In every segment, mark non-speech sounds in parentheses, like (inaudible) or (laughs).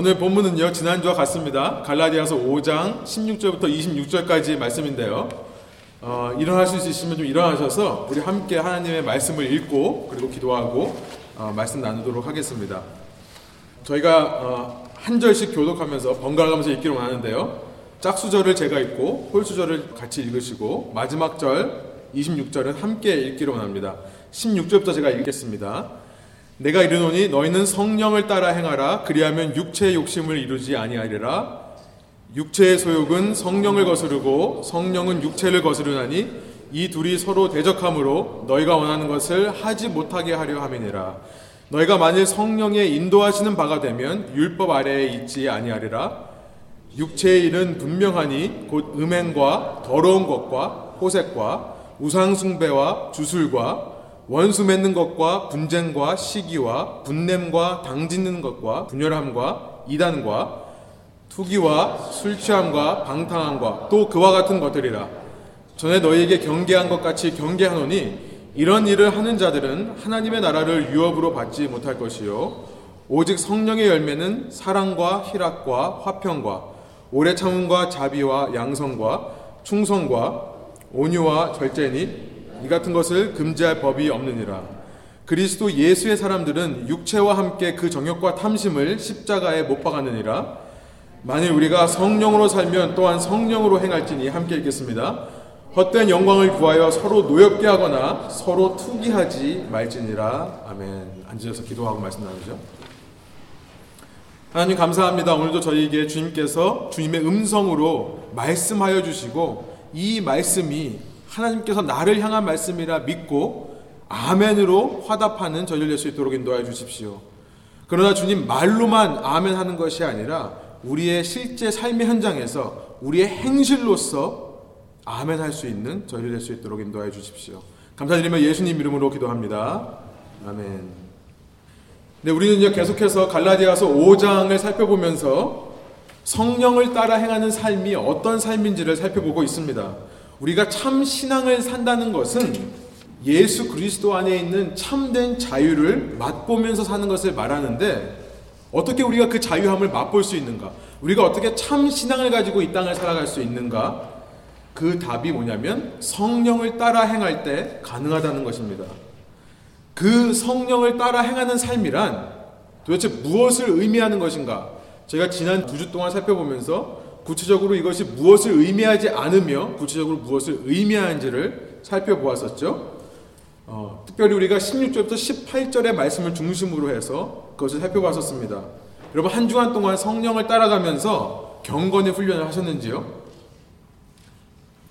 오늘 본문은요, 지난주와 같습니다. 갈라디아서 5장 16절부터 26절까지 말씀인데요. 어, 일어나실 수 있으면 좀 일어나셔서 우리 함께 하나님의 말씀을 읽고 그리고 기도하고 어, 말씀 나누도록 하겠습니다. 저희가 어, 한 절씩 교독하면서 번갈아 가면서 읽기로 하는데요. 짝수절을 제가 읽고 홀수절을 같이 읽으시고 마지막 절 26절은 함께 읽기로 합니다. 16절부터 제가 읽겠습니다. 내가 이르노니 너희는 성령을 따라 행하라. 그리하면 육체의 욕심을 이루지 아니하리라. 육체의 소욕은 성령을 거스르고 성령은 육체를 거스르나니 이 둘이 서로 대적함으로 너희가 원하는 것을 하지 못하게 하려 함이니라. 너희가 만일 성령의 인도하시는 바가 되면 율법 아래에 있지 아니하리라. 육체의 일은 분명하니 곧 음행과 더러운 것과 호색과 우상숭배와 주술과 원수 맺는 것과 분쟁과 시기와 분냄과 당짓는 것과 분열함과 이단과 투기와 술 취함과 방탕함과 또 그와 같은 것들이라. 전에 너희에게 경계한 것 같이 경계하노니 이런 일을 하는 자들은 하나님의 나라를 유업으로 받지 못할 것이요. 오직 성령의 열매는 사랑과 희락과 화평과 오래 참음과 자비와 양성과 충성과 온유와 절제니 이 같은 것을 금지할 법이 없느니라. 그리스도 예수의 사람들은 육체와 함께 그 정욕과 탐심을 십자가에 못 박았느니라. 만일 우리가 성령으로 살면 또한 성령으로 행할지니 함께 읽겠습니다. 헛된 영광을 구하여 서로 노엽게 하거나 서로 투기하지 말지니라. 아멘. 앉으셔서 기도하고 말씀 나누죠. 하나님 감사합니다. 오늘도 저희에게 주님께서 주님의 음성으로 말씀하여 주시고 이 말씀이 하나님께서 나를 향한 말씀이라 믿고 아멘으로 화답하는 저희를 낼수 있도록 인도하여 주십시오. 그러나 주님 말로만 아멘 하는 것이 아니라 우리의 실제 삶의 현장에서 우리의 행실로서 아멘 할 수 있는 저희를 낼수 있도록 인도하여 주십시오. 감사드리며 예수님 이름으로 기도합니다. 아멘. 네, 우리는 이제 계속해서 갈라디아서 5장을 살펴보면서 성령을 따라 행하는 삶이 어떤 삶인지를 살펴보고 있습니다. 우리가 참 신앙을 산다는 것은 예수 그리스도 안에 있는 참된 자유를 맛보면서 사는 것을 말하는데 어떻게 우리가 그 자유함을 맛볼 수 있는가? 우리가 어떻게 참 신앙을 가지고 이 땅을 살아갈 수 있는가? 그 답이 뭐냐면 성령을 따라 행할 때 가능하다는 것입니다. 그 성령을 따라 행하는 삶이란 도대체 무엇을 의미하는 것인가? 제가 지난 두 주 동안 살펴보면서 구체적으로 이것이 무엇을 의미하지 않으며 구체적으로 무엇을 의미하는지를 살펴보았었죠. 어, 특별히 우리가 16절부터 18절의 말씀을 중심으로 해서 그것을 살펴봤었습니다. 여러분 한 주간 동안 성령을 따라가면서 경건의 훈련을 하셨는지요?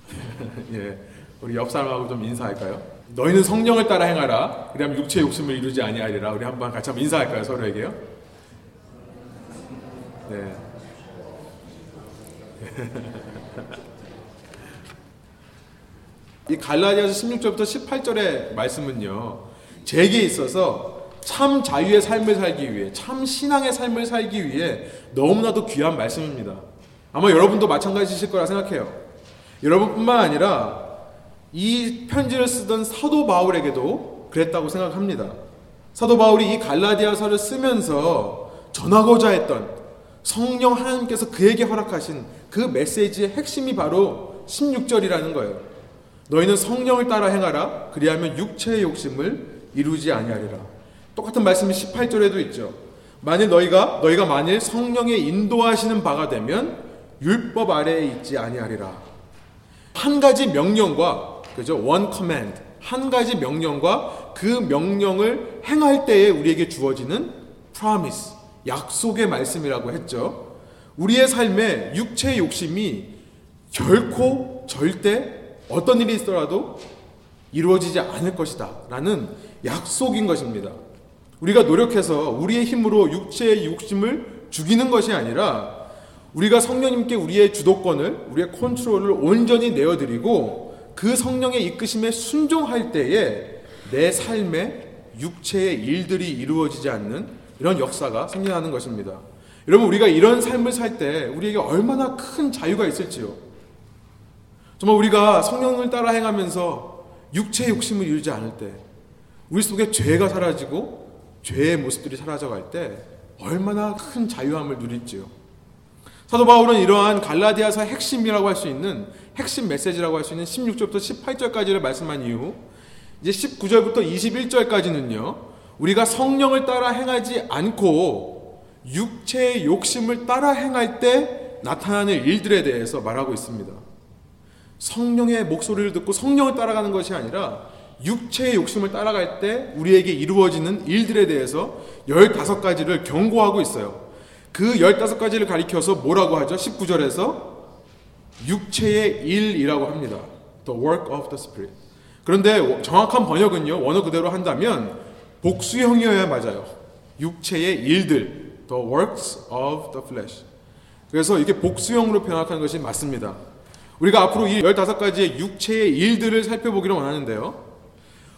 (laughs) 예, 우리 옆 사람하고 좀 인사할까요? 너희는 성령을 따라 행하라. 그리하면 육체의 욕심을 이루지 아니하리라. 우리 한번 같이 한번 인사할까요? 서로에게요. 네. 이 갈라디아서 16절부터 18절의 말씀은요. 제게 있어서 참 자유의 삶을 살기 위해 참 신앙의 삶을 살기 위해 너무나도 귀한 말씀입니다. 아마 여러분도 마찬가지실 거라 생각해요. 여러분뿐만 아니라 이 편지를 쓰던 사도 바울에게도 그랬다고 생각합니다. 사도 바울이 이 갈라디아서를 쓰면서 전하고자 했던 성령 하나님께서 그에게 허락하신 그 메시지의 핵심이 바로 16절이라는 거예요. 너희는 성령을 따라 행하라. 그리하면 육체의 욕심을 이루지 아니하리라. 똑같은 말씀이 18절에도 있죠. 만일 너희가 너희가 만일 성령의 인도하시는 바가 되면 율법 아래에 있지 아니하리라. 한 가지 명령과 그죠? one command. 한 가지 명령과 그 명령을 행할 때에 우리에게 주어지는 promise. 약속의 말씀이라고 했죠. 우리의 삶에 육체의 욕심이 결코 절대 어떤 일이 있더라도 이루어지지 않을 것이다. 라는 약속인 것입니다. 우리가 노력해서 우리의 힘으로 육체의 욕심을 죽이는 것이 아니라 우리가 성령님께 우리의 주도권을, 우리의 컨트롤을 온전히 내어드리고 그 성령의 이끄심에 순종할 때에 내 삶에 육체의 일들이 이루어지지 않는 이런 역사가 생겨나는 것입니다. 여러분 우리가 이런 삶을 살 때 우리에게 얼마나 큰 자유가 있을지요. 정말 우리가 성령을 따라 행하면서 육체의 욕심을 이루지 않을 때 우리 속에 죄가 사라지고 죄의 모습들이 사라져갈 때 얼마나 큰 자유함을 누릴지요. 사도 바울은 이러한 갈라디아서 핵심이라고 할 수 있는 핵심 메시지라고 할 수 있는 16절부터 18절까지를 말씀한 이후 이제 19절부터 21절까지는요. 우리가 성령을 따라 행하지 않고 육체의 욕심을 따라 행할 때 나타나는 일들에 대해서 말하고 있습니다. 성령의 목소리를 듣고 성령을 따라가는 것이 아니라 육체의 욕심을 따라갈 때 우리에게 이루어지는 일들에 대해서 15가지를 경고하고 있어요. 그 15가지를 가리켜서 뭐라고 하죠? 19절에서 육체의 일이라고 합니다. The work of the Spirit. 그런데 정확한 번역은요, 원어 그대로 한다면 복수형이어야 맞아요. 육체의 일들. The works of the flesh. 그래서 이게 복수형으로 변화하는 것이 맞습니다. 우리가 앞으로 이 15가지의 육체의 일들을 살펴보기를 원하는데요.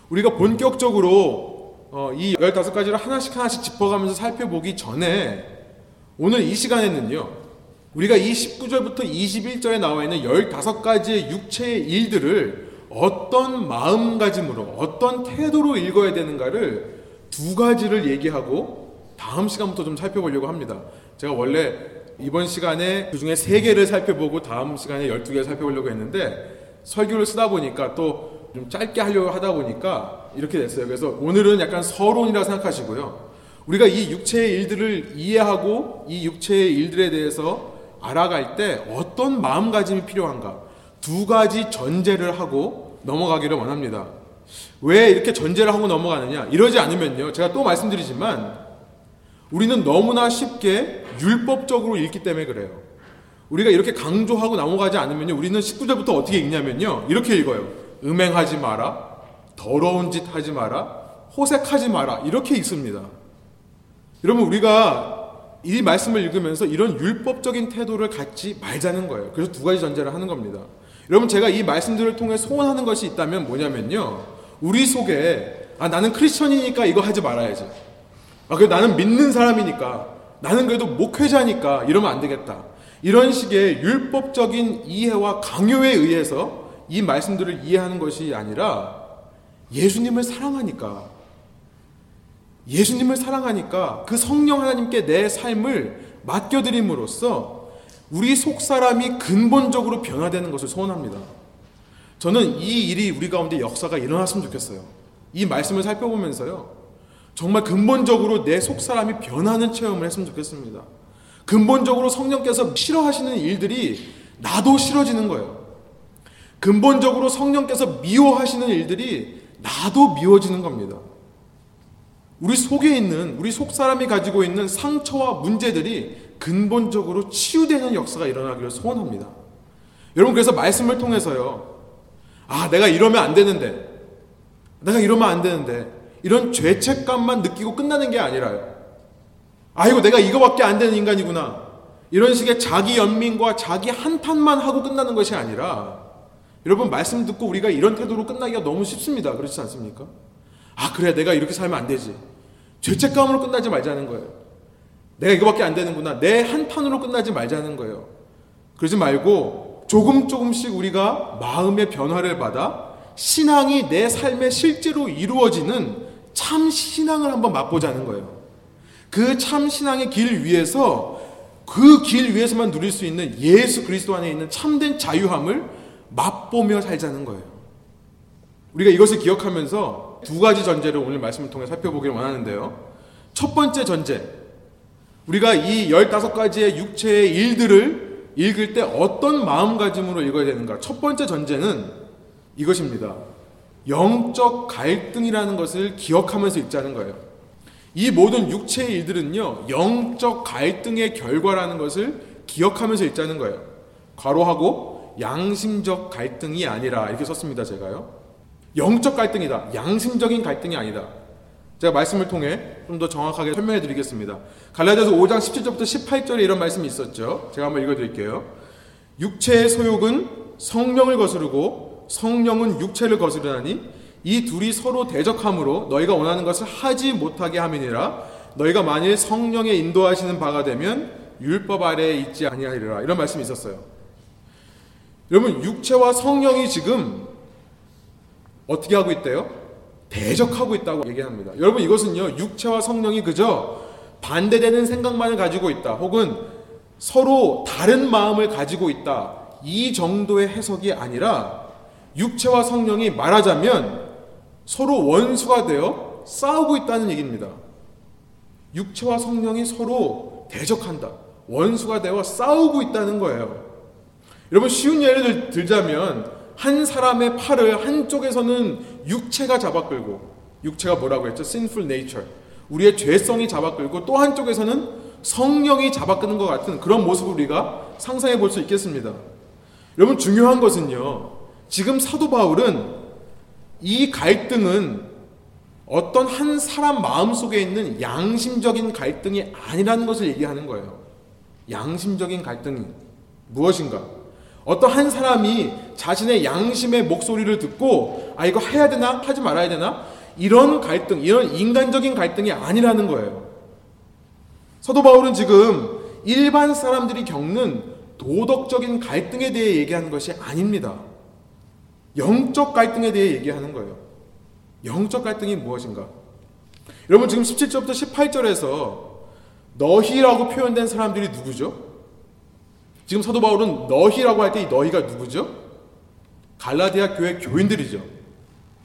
우리가 본격적으로 어, 이 15가지를 하나씩 하나씩 짚어가면서 살펴보기 전에 오늘 이 시간에는요. 우리가 이 19절부터 21절에 나와 있는 15가지의 육체의 일들을 어떤 마음가짐으로 어떤 태도로 읽어야 되는가를 두 가지를 얘기하고 다음 시간부터 좀 살펴보려고 합니다. 제가 원래 이번 시간에 그 중에 세 개를 살펴보고 다음 시간에 12개를 살펴보려고 했는데 설교를 쓰다 보니까 또 좀 짧게 하려고 하다 보니까 이렇게 됐어요. 그래서 오늘은 약간 서론이라 생각하시고요. 우리가 이 육체의 일들을 이해하고 이 육체의 일들에 대해서 알아갈 때 어떤 마음가짐이 필요한가 두 가지 전제를 하고 넘어가기를 원합니다. 왜 이렇게 전제를 하고 넘어가느냐? 이러지 않으면요. 제가 또 말씀드리지만 우리는 너무나 쉽게 율법적으로 읽기 때문에 그래요. 우리가 이렇게 강조하고 넘어가지 않으면요. 우리는 19절부터 어떻게 읽냐면요. 이렇게 읽어요. 음행하지 마라. 더러운 짓 하지 마라. 호색하지 마라. 이렇게 읽습니다. 여러분, 우리가 이 말씀을 읽으면서 이런 율법적인 태도를 갖지 말자는 거예요. 그래서 두 가지 전제를 하는 겁니다. 여러분, 제가 이 말씀들을 통해 소원하는 것이 있다면 뭐냐면요. 우리 속에, 아, 나는 크리스천이니까 이거 하지 말아야지. 아, 그 나는 믿는 사람이니까. 나는 그래도 목회자니까 이러면 안 되겠다. 이런 식의 율법적인 이해와 강요에 의해서 이 말씀들을 이해하는 것이 아니라 예수님을 사랑하니까 예수님을 사랑하니까 그 성령 하나님께 내 삶을 맡겨드림으로써 우리 속 사람이 근본적으로 변화되는 것을 소원합니다. 저는 이 일이 우리 가운데 역사가 일어났으면 좋겠어요. 이 말씀을 살펴보면서요. 정말 근본적으로 내 속 사람이 변하는 체험을 했으면 좋겠습니다. 근본적으로 성령께서 싫어하시는 일들이 나도 싫어지는 거예요. 근본적으로 성령께서 미워하시는 일들이 나도 미워지는 겁니다. 우리 속에 있는, 우리 속 사람이 가지고 있는 상처와 문제들이 근본적으로 치유되는 역사가 일어나기를 소원합니다. 여러분, 그래서 말씀을 통해서요. 아, 내가 이러면 안 되는데. 내가 이러면 안 되는데. 이런 죄책감만 느끼고 끝나는 게 아니라요. 아이고, 내가 이거밖에 안 되는 인간이구나. 이런 식의 자기 연민과 자기 한탄만 하고 끝나는 것이 아니라 여러분 말씀 듣고 우리가 이런 태도로 끝나기가 너무 쉽습니다. 그렇지 않습니까? 아 그래 내가 이렇게 살면 안 되지. 죄책감으로 끝나지 말자는 거예요. 내가 이거밖에 안 되는구나. 내 한탄으로 끝나지 말자는 거예요. 그러지 말고 조금 조금씩 우리가 마음의 변화를 받아 신앙이 내 삶에 실제로 이루어지는 참 신앙을 한번 맛보자는 거예요. 그 참 신앙의 길 위에서 그 길 위에서만 누릴 수 있는 예수 그리스도 안에 있는 참된 자유함을 맛보며 살자는 거예요. 우리가 이것을 기억하면서 두 가지 전제를 오늘 말씀을 통해 살펴보기를 원하는데요. 첫 번째 전제. 우리가 이 15가지의 육체의 일들을 읽을 때 어떤 마음가짐으로 읽어야 되는가? 첫 번째 전제는 이것입니다. 영적 갈등이라는 것을 기억하면서 읽자는 거예요. 이 모든 육체의 일들은요, 영적 갈등의 결과라는 것을 기억하면서 읽자는 거예요. 괄호하고 양심적 갈등이 아니라 이렇게 썼습니다, 제가요. 영적 갈등이다. 양심적인 갈등이 아니다. 제가 말씀을 통해 좀 더 정확하게 설명해 드리겠습니다. 갈라디아서 5장 17절부터 18절에 이런 말씀이 있었죠. 제가 한번 읽어 드릴게요. 육체의 소욕은 성령을 거스르고 성령은 육체를 거스르나니 이 둘이 서로 대적함으로 너희가 원하는 것을 하지 못하게 함이니라 너희가 만일 성령의 인도하시는 바가 되면 율법 아래에 있지 아니하리라 이런 말씀이 있었어요. 여러분 육체와 성령이 지금 어떻게 하고 있대요? 대적하고 있다고 얘기합니다. 여러분 이것은요 육체와 성령이 그저 반대되는 생각만을 가지고 있다. 혹은 서로 다른 마음을 가지고 있다. 이 정도의 해석이 아니라 육체와 성령이 말하자면 서로 원수가 되어 싸우고 있다는 얘기입니다. 육체와 성령이 서로 대적한다. 원수가 되어 싸우고 있다는 거예요. 여러분 쉬운 예를 들자면 한 사람의 팔을 한쪽에서는 육체가 잡아끌고 육체가 뭐라고 했죠? sinful nature. 우리의 죄성이 잡아끌고 또 한쪽에서는 성령이 잡아끄는 것 같은 그런 모습을 우리가 상상해 볼 수 있겠습니다. 여러분 중요한 것은요. 지금 사도 바울은 이 갈등은 어떤 한 사람 마음 속에 있는 양심적인 갈등이 아니라는 것을 얘기하는 거예요. 양심적인 갈등이 무엇인가? 어떤 한 사람이 자신의 양심의 목소리를 듣고 아 이거 해야 되나 하지 말아야 되나 이런 갈등, 이런 인간적인 갈등이 아니라는 거예요. 사도 바울은 지금 일반 사람들이 겪는 도덕적인 갈등에 대해 얘기하는 것이 아닙니다. 영적 갈등에 대해 얘기하는 거예요. 영적 갈등이 무엇인가? 여러분 지금 17절부터 18절에서 너희라고 표현된 사람들이 누구죠? 지금 사도 바울은 너희라고 할 때 이 너희가 누구죠? 갈라디아 교회 교인들이죠.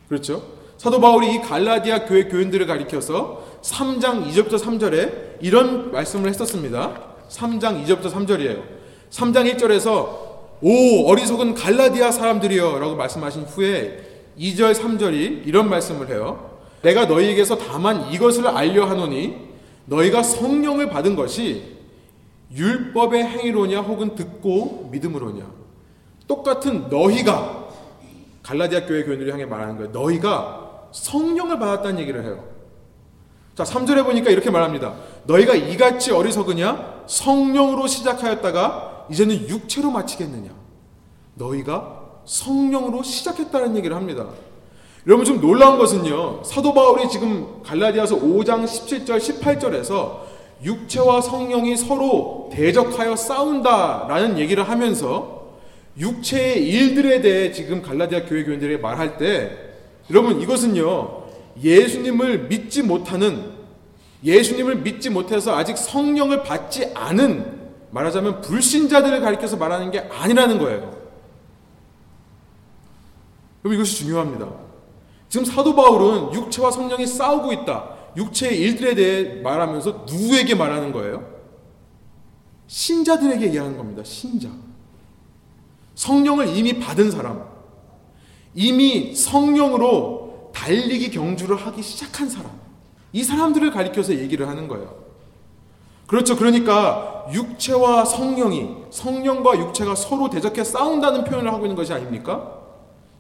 그렇죠? 사도 바울이 이 갈라디아 교회 교인들을 가리켜서 3장 2절부터 3절에 이런 말씀을 했었습니다. 3장 2절부터 3절이에요. 3장 1절에서 오 어리석은 갈라디아 사람들이여 라고 말씀하신 후에 2절 3절이 이런 말씀을 해요. 내가 너희에게서 다만 이것을 알려 하노니 너희가 성령을 받은 것이 율법의 행위로냐 혹은 듣고 믿음으로냐 똑같은 너희가 갈라디아 교회 교인들이 향해 말하는 거예요. 너희가 성령을 받았다는 얘기를 해요. 자, 3절에 보니까 이렇게 말합니다. 너희가 이같이 어리석으냐? 성령으로 시작하였다가 이제는 육체로 마치겠느냐? 너희가 성령으로 시작했다는 얘기를 합니다. 여러분 좀 놀라운 것은요. 사도 바울이 지금 갈라디아서 5장 17절 18절에서 육체와 성령이 서로 대적하여 싸운다라는 얘기를 하면서 육체의 일들에 대해 지금 갈라디아 교회 교인들에게 말할 때 여러분 이것은요. 예수님을 믿지 못하는 예수님을 믿지 못해서 아직 성령을 받지 않은 말하자면 불신자들을 가리켜서 말하는 게 아니라는 거예요. 여러분 이것이 중요합니다. 지금 사도 바울은 육체와 성령이 싸우고 있다. 육체의 일들에 대해 말하면서 누구에게 말하는 거예요? 신자들에게 얘기하는 겁니다. 신자. 성령을 이미 받은 사람. 이미 성령으로 달리기 경주를 하기 시작한 사람. 이 사람들을 가리켜서 얘기를 하는 거예요. 그렇죠. 그러니까 육체와 성령이 성령과 육체가 서로 대적해 싸운다는 표현을 하고 있는 것이 아닙니까?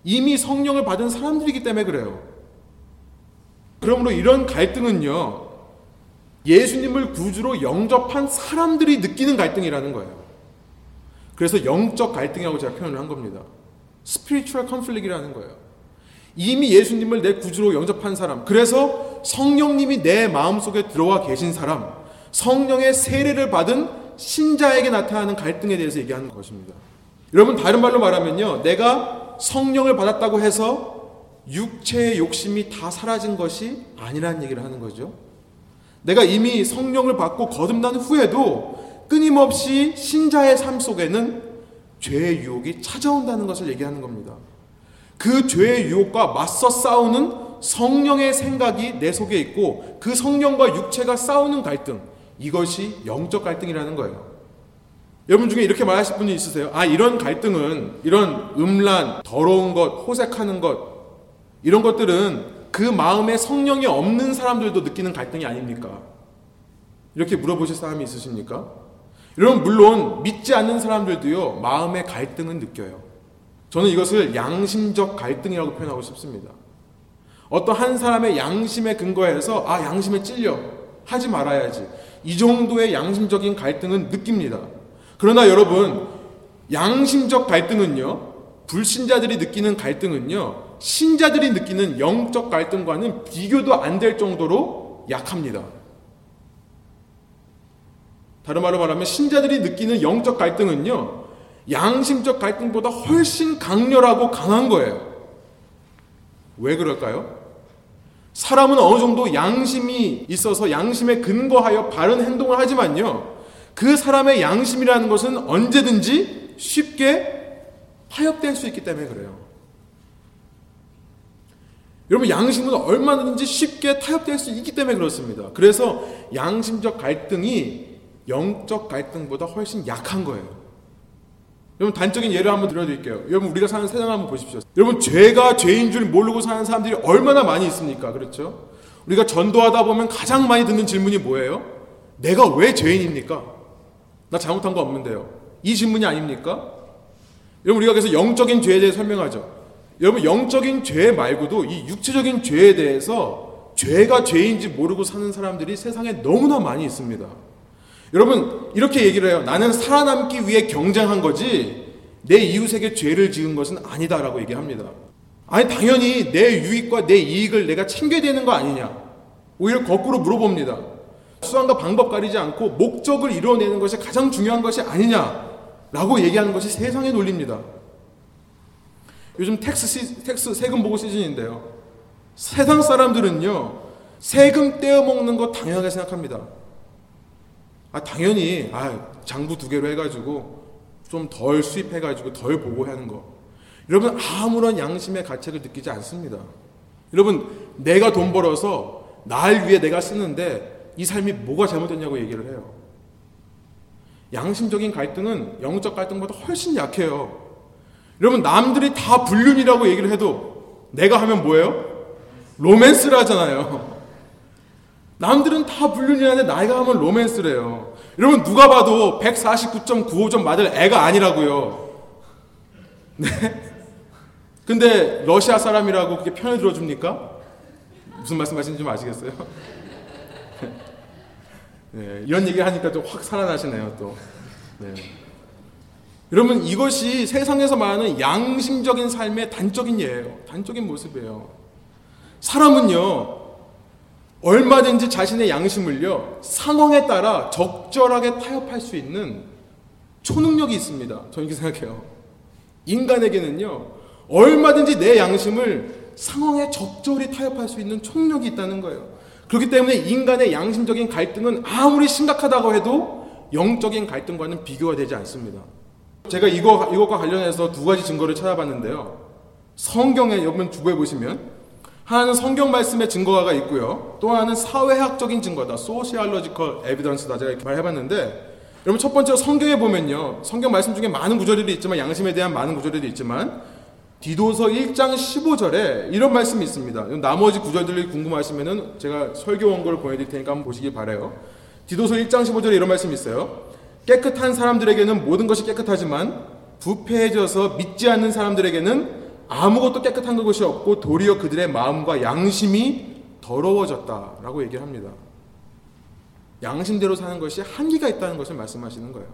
이미 성령을 받은 사람들이기 때문에 그래요. 그러므로 이런 갈등은요. 예수님을 구주로 영접한 사람들이 느끼는 갈등이라는 거예요. 그래서 영적 갈등이라고 제가 표현을 한 겁니다. spiritual conflict이라는 거예요. 이미 예수님을 내 구주로 영접한 사람, 그래서 성령님이 내 마음속에 들어와 계신 사람, 성령의 세례를 받은 신자에게 나타나는 갈등에 대해서 얘기하는 것입니다. 여러분, 다른 말로 말하면요. 내가 성령을 받았다고 해서 육체의 욕심이 다 사라진 것이 아니라는 얘기를 하는 거죠. 내가 이미 성령을 받고 거듭난 후에도 끊임없이 신자의 삶 속에는 죄의 유혹이 찾아온다는 것을 얘기하는 겁니다. 그 죄의 유혹과 맞서 싸우는 성령의 생각이 내 속에 있고 그 성령과 육체가 싸우는 갈등 이것이 영적 갈등이라는 거예요. 여러분 중에 이렇게 말하실 분이 있으세요? 아 이런 갈등은 이런 음란, 더러운 것, 호색하는 것 이런 것들은 그 마음에 성령이 없는 사람들도 느끼는 갈등이 아닙니까? 이렇게 물어보실 사람이 있으십니까? 여러분 물론 믿지 않는 사람들도요 마음의 갈등은 느껴요. 저는 이것을 양심적 갈등이라고 표현하고 싶습니다. 어떤 한 사람의 양심에 근거해서 아 양심에 찔려 하지 말아야지 이 정도의 양심적인 갈등은 느낍니다. 그러나 여러분 양심적 갈등은요 불신자들이 느끼는 갈등은요 신자들이 느끼는 영적 갈등과는 비교도 안 될 정도로 약합니다. 다른 말로 말하면 신자들이 느끼는 영적 갈등은요 양심적 갈등보다 훨씬 강렬하고 강한 거예요. 왜 그럴까요? 사람은 어느 정도 양심이 있어서 양심에 근거하여 바른 행동을 하지만요. 그 사람의 양심이라는 것은 언제든지 쉽게 파협될 수 있기 때문에 그래요. 여러분 양심은 얼마든지 쉽게 타협될 수 있기 때문에 그렇습니다. 그래서 양심적 갈등이 영적 갈등보다 훨씬 약한 거예요. 여러분 단적인 예를 한번 들어드릴게요. 여러분 우리가 사는 세상을 한번 보십시오. 여러분 죄가 죄인 줄 모르고 사는 사람들이 얼마나 많이 있습니까? 그렇죠? 우리가 전도하다 보면 가장 많이 듣는 질문이 뭐예요? 내가 왜 죄인입니까? 나 잘못한 거 없는데요. 이 질문이 아닙니까? 여러분 우리가 그래서 영적인 죄에 대해 설명하죠. 여러분 영적인 죄 말고도 이 육체적인 죄에 대해서 죄가 죄인지 모르고 사는 사람들이 세상에 너무나 많이 있습니다. 여러분 이렇게 얘기를 해요. 나는 살아남기 위해 경쟁한 거지 내 이웃에게 죄를 지은 것은 아니다라고 얘기합니다. 아니 당연히 내 유익과 내 이익을 내가 챙겨야 되는 거 아니냐. 오히려 거꾸로 물어봅니다. 수단과 방법 가리지 않고 목적을 이루어내는 것이 가장 중요한 것이 아니냐라고 얘기하는 것이 세상의 논리입니다. 요즘 tax, 시, tax 세금 보고 시즌인데요. 세상 사람들은요, 세금 떼어먹는 거 당연하게 생각합니다. 아, 당연히, 아, 장부 두 개로 해가지고 좀 덜 수입해가지고 덜 보고하는 거. 여러분, 아무런 양심의 가책을 느끼지 않습니다. 여러분, 내가 돈 벌어서 날 위해 내가 쓰는데 이 삶이 뭐가 잘못됐냐고 얘기를 해요. 양심적인 갈등은 영적 갈등보다 훨씬 약해요. 여러분 남들이 다 불륜이라고 얘기를 해도 내가 하면 뭐예요? 로맨스를 하잖아요. 남들은 다 불륜이라는데 나이가 하면 로맨스래요. 여러분 누가 봐도 149.95점 맞을 애가 아니라고요. 네? 근데 러시아 사람이라고 그렇게 편을 들어줍니까? 무슨 말씀하시는지 좀 아시겠어요? 네, 이런 얘기 하니까 좀 확 살아나시네요 또. 네. 여러분 이것이 세상에서 말하는 양심적인 삶의 단적인 예예요. 단적인 모습이에요. 사람은요 얼마든지 자신의 양심을요 상황에 따라 적절하게 타협할 수 있는 초능력이 있습니다. 저는 이렇게 생각해요. 인간에게는요 얼마든지 내 양심을 상황에 적절히 타협할 수 있는 초능력이 있다는 거예요. 그렇기 때문에 인간의 양심적인 갈등은 아무리 심각하다고 해도 영적인 갈등과는 비교가 되지 않습니다. 제가 이거, 이것과 관련해서 두 가지 증거를 찾아봤는데요. 성경에 여러분 주부에 보시면 하나는 성경 말씀의 증거가 있고요. 또 하나는 사회학적인 증거다. 소시알러지컬 에비던스다. 제가 이렇게 말해봤는데 여러분 첫 번째로 성경에 보면요. 성경 말씀 중에 많은 구절들이 있지만 양심에 대한 많은 구절들이 있지만 디도서 1장 15절에 이런 말씀이 있습니다. 나머지 구절들이 궁금하시면은 제가 설교 원고를 보내드릴 테니까 한번 보시기 바래요. 디도서 1장 15절에 이런 말씀이 있어요. 깨끗한 사람들에게는 모든 것이 깨끗하지만 부패해져서 믿지 않는 사람들에게는 아무것도 깨끗한 것이 없고 도리어 그들의 마음과 양심이 더러워졌다라고 얘기를 합니다. 양심대로 사는 것이 한계가 있다는 것을 말씀하시는 거예요.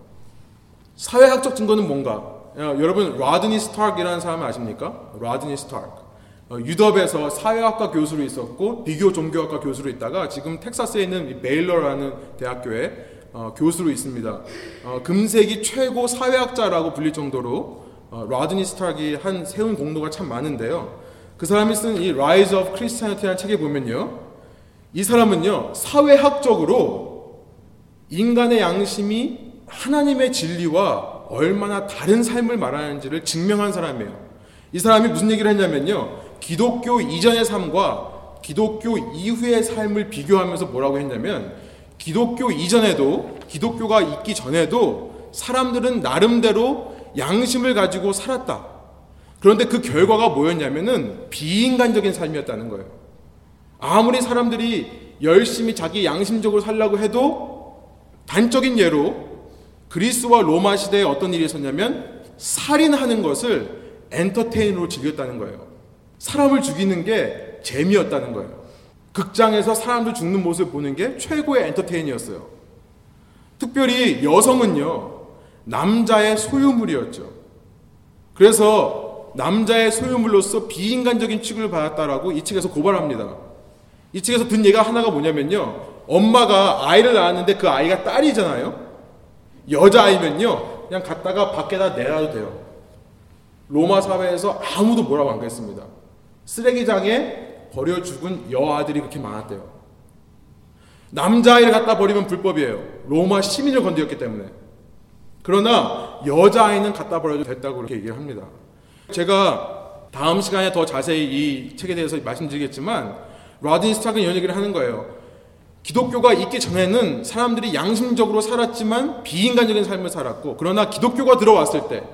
사회학적 증거는 뭔가? 여러분 라드니 스타크이라는 사람 아십니까? 라드니 스타크. 어, 유럽에서 사회학과 교수로 있었고 비교 종교학과 교수로 있다가 지금 텍사스에 있는 베일러라는 대학교에 어, 교수로 있습니다. 어, 금세기 최고 사회학자라고 불릴 정도로 어, 라드니 스타기 한 세운 공로가 참 많은데요. 그 사람이 쓴 이 Rise of Christianity라는 책에 보면요. 이 사람은요. 사회학적으로 인간의 양심이 하나님의 진리와 얼마나 다른 삶을 말하는지를 증명한 사람이에요. 이 사람이 무슨 얘기를 했냐면요. 기독교 이전의 삶과 기독교 이후의 삶을 비교하면서 뭐라고 했냐면 기독교 이전에도 기독교가 있기 전에도 사람들은 나름대로 양심을 가지고 살았다. 그런데 그 결과가 뭐였냐면은 비인간적인 삶이었다는 거예요. 아무리 사람들이 열심히 자기 양심적으로 살라고 해도 단적인 예로 그리스와 로마 시대에 어떤 일이 있었냐면 살인하는 것을 엔터테인으로 즐겼다는 거예요. 사람을 죽이는 게 재미였다는 거예요. 극장에서 사람들 죽는 모습을 보는 게 최고의 엔터테인이었어요. 특별히 여성은요, 남자의 소유물이었죠. 그래서 남자의 소유물로서 비인간적인 취급을 받았다라고 이 측에서 고발합니다. 이 측에서 든 얘기가 하나가 뭐냐면요. 엄마가 아이를 낳았는데 그 아이가 딸이잖아요. 여자아이면요. 그냥 갖다가 밖에다 내놔도 돼요. 로마 사회에서 아무도 뭐라고 안 그랬습니다. 쓰레기장에 버려 죽은 여아들이 그렇게 많았대요. 남자아이를 갖다 버리면 불법이에요. 로마 시민을 건드렸기 때문에. 그러나 여자아이는 갖다 버려도 됐다고 그렇게 얘기를 합니다. 제가 다음 시간에 더 자세히 이 책에 대해서 말씀드리겠지만 라딘 스탁은 이런 얘기를 하는 거예요. 기독교가 있기 전에는 사람들이 양심적으로 살았지만 비인간적인 삶을 살았고 그러나 기독교가 들어왔을 때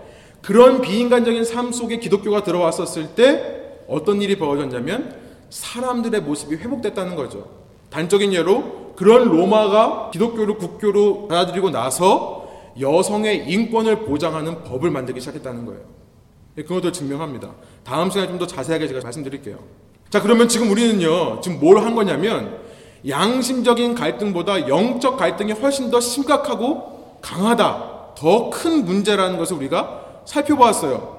그런 비인간적인 삶 속에 기독교가 들어왔었을 때 어떤 일이 벌어졌냐면 사람들의 모습이 회복됐다는 거죠. 단적인 예로 그런 로마가 기독교를 국교로 받아들이고 나서 여성의 인권을 보장하는 법을 만들기 시작했다는 거예요. 그것도 증명합니다. 다음 시간에 좀 더 자세하게 제가 말씀드릴게요. 자, 그러면 지금 우리는요, 지금 뭘 한 거냐면, 양심적인 갈등보다 영적 갈등이 훨씬 더 심각하고 강하다, 더 큰 문제라는 것을 우리가 살펴보았어요.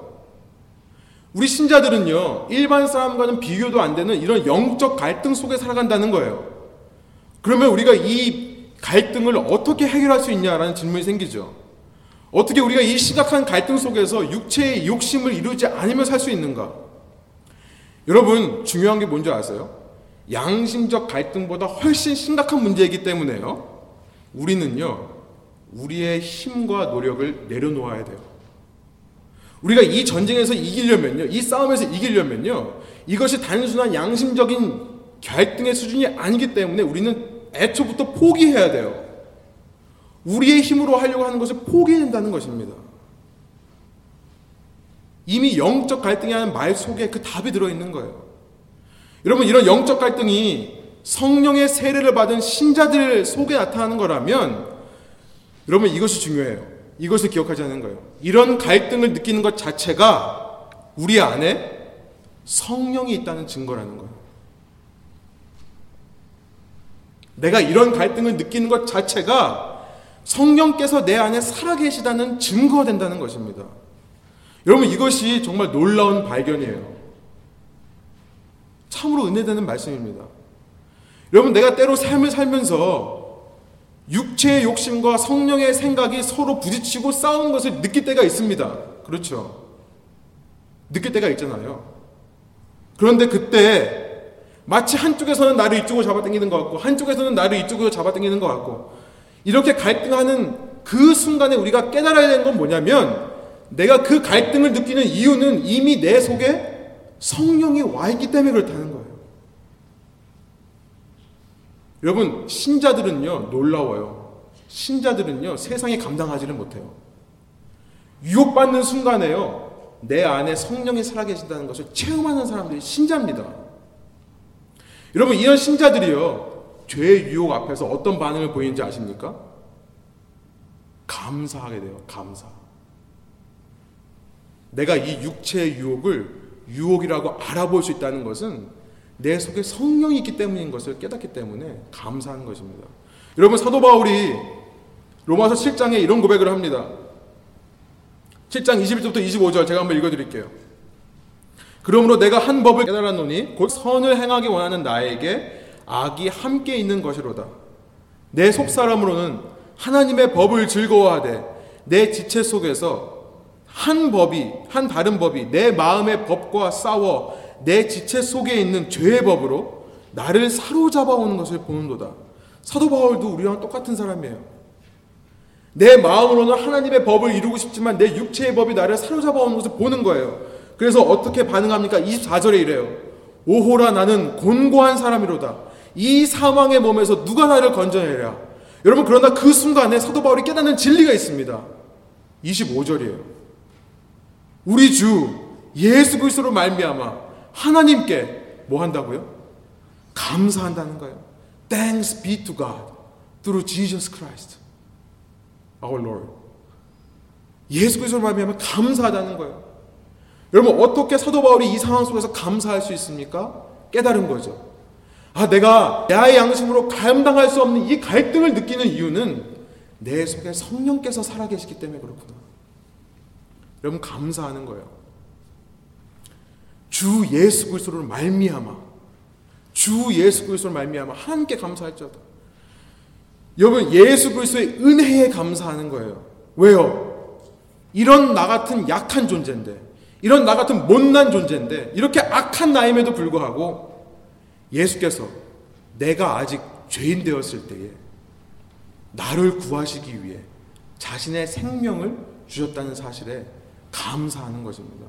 우리 신자들은요, 일반 사람과는 비교도 안 되는 이런 영적 갈등 속에 살아간다는 거예요. 그러면 우리가 이 갈등을 어떻게 해결할 수 있냐라는 질문이 생기죠. 어떻게 우리가 이 심각한 갈등 속에서 육체의 욕심을 이루지 않으며 살 수 있는가? 여러분, 중요한 게 뭔지 아세요? 양심적 갈등보다 훨씬 심각한 문제이기 때문에요. 우리는요, 우리의 힘과 노력을 내려놓아야 돼요. 우리가 이 전쟁에서 이기려면요, 이 싸움에서 이기려면요, 이것이 단순한 양심적인 갈등의 수준이 아니기 때문에 우리는 애초부터 포기해야 돼요. 우리의 힘으로 하려고 하는 것을 포기된다는 것입니다. 이미 영적 갈등이라는 말 속에 그 답이 들어있는 거예요. 여러분, 이런 영적 갈등이 성령의 세례를 받은 신자들 속에 나타나는 거라면, 여러분, 이것이 중요해요. 이것을 기억하자는 거예요. 이런 갈등을 느끼는 것 자체가 우리 안에 성령이 있다는 증거라는 거예요. 내가 이런 갈등을 느끼는 것 자체가 성령께서 내 안에 살아계시다는 증거가 된다는 것입니다. 여러분, 이것이 정말 놀라운 발견이에요. 참으로 은혜되는 말씀입니다. 여러분, 내가 때로 삶을 살면서 육체의 욕심과 성령의 생각이 서로 부딪히고 싸우는 것을 느낄 때가 있습니다. 그렇죠. 느낄 때가 있잖아요. 그런데 그때 마치 한쪽에서는 나를 이쪽으로 잡아당기는 것 같고 한쪽에서는 나를 이쪽으로 잡아당기는 것 같고 이렇게 갈등하는 그 순간에 우리가 깨달아야 되는 건 뭐냐면 내가 그 갈등을 느끼는 이유는 이미 내 속에 성령이 와 있기 때문에 그렇다는 거예요. 여러분 신자들은요 놀라워요. 신자들은요 세상에 감당하지를 못해요. 유혹받는 순간에요 내 안에 성령이 살아계신다는 것을 체험하는 사람들이 신자입니다. 여러분 이런 신자들이요 죄의 유혹 앞에서 어떤 반응을 보이는지 아십니까? 감사하게 돼요. 감사. 내가 이 육체의 유혹을 유혹이라고 알아볼 수 있다는 것은 내 속에 성령이 있기 때문인 것을 깨닫기 때문에 감사한 것입니다. 여러분 사도 바울이 로마서 7장에 이런 고백을 합니다. 7장 21절부터 25절 제가 한번 읽어 드릴게요. 그러므로 내가 한 법을 깨달았노니 곧 선을 행하기 원하는 나에게 악이 함께 있는 것이로다. 내 속사람으로는 하나님의 법을 즐거워하되 내 지체 속에서 한 법이 한 다른 법이 내 마음의 법과 싸워 내 지체 속에 있는 죄의 법으로 나를 사로잡아 오는 것을 보는도다. 사도 바울도 우리랑 똑같은 사람이에요. 내 마음으로는 하나님의 법을 이루고 싶지만 내 육체의 법이 나를 사로잡아 오는 것을 보는 거예요. 그래서 어떻게 반응합니까? 24절에 이래요. 오호라 나는 곤고한 사람이로다. 이 사망의 몸에서 누가 나를 건져내랴. 여러분 그러나 그 순간에 사도 바울이 깨닫는 진리가 있습니다. 25절이에요. 우리 주 예수 그리스도로 말미암아 하나님께 뭐 한다고요? 감사한다는 거예요. Thanks be to God through Jesus Christ, our Lord. 예수 그리스도로 말미암아 감사하다는 거예요. 여러분 어떻게 사도 바울이 이 상황 속에서 감사할 수 있습니까? 깨달은 거죠. 아 내가 나의 양심으로 감당할 수 없는 이 갈등을 느끼는 이유는 내 속에 성령께서 살아계시기 때문에 그렇구나. 여러분 감사하는 거예요. 주 예수 그리스도를 말미암아 주 예수 그리스도를 말미암아 하나님께 감사할지어다. 여러분 예수 그리스도의 은혜에 감사하는 거예요. 왜요? 이런 나 같은 약한 존재인데 이런 나 같은 못난 존재인데 이렇게 악한 나임에도 불구하고 예수께서 내가 아직 죄인 되었을 때에 나를 구하시기 위해 자신의 생명을 주셨다는 사실에 감사하는 것입니다.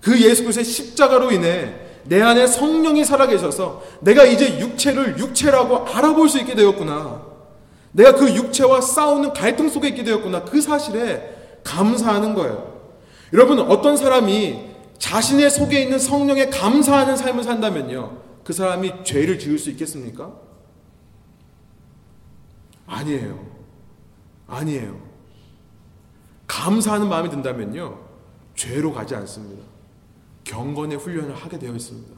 그 예수 그리스도의 십자가로 인해 내 안에 성령이 살아계셔서 내가 이제 육체를 육체라고 알아볼 수 있게 되었구나. 내가 그 육체와 싸우는 갈등 속에 있게 되었구나. 그 사실에 감사하는 거예요. 여러분, 어떤 사람이 자신의 속에 있는 성령에 감사하는 삶을 산다면요. 그 사람이 죄를 지을 수 있겠습니까? 아니에요. 아니에요. 감사하는 마음이 든다면요. 죄로 가지 않습니다. 경건의 훈련을 하게 되어 있습니다.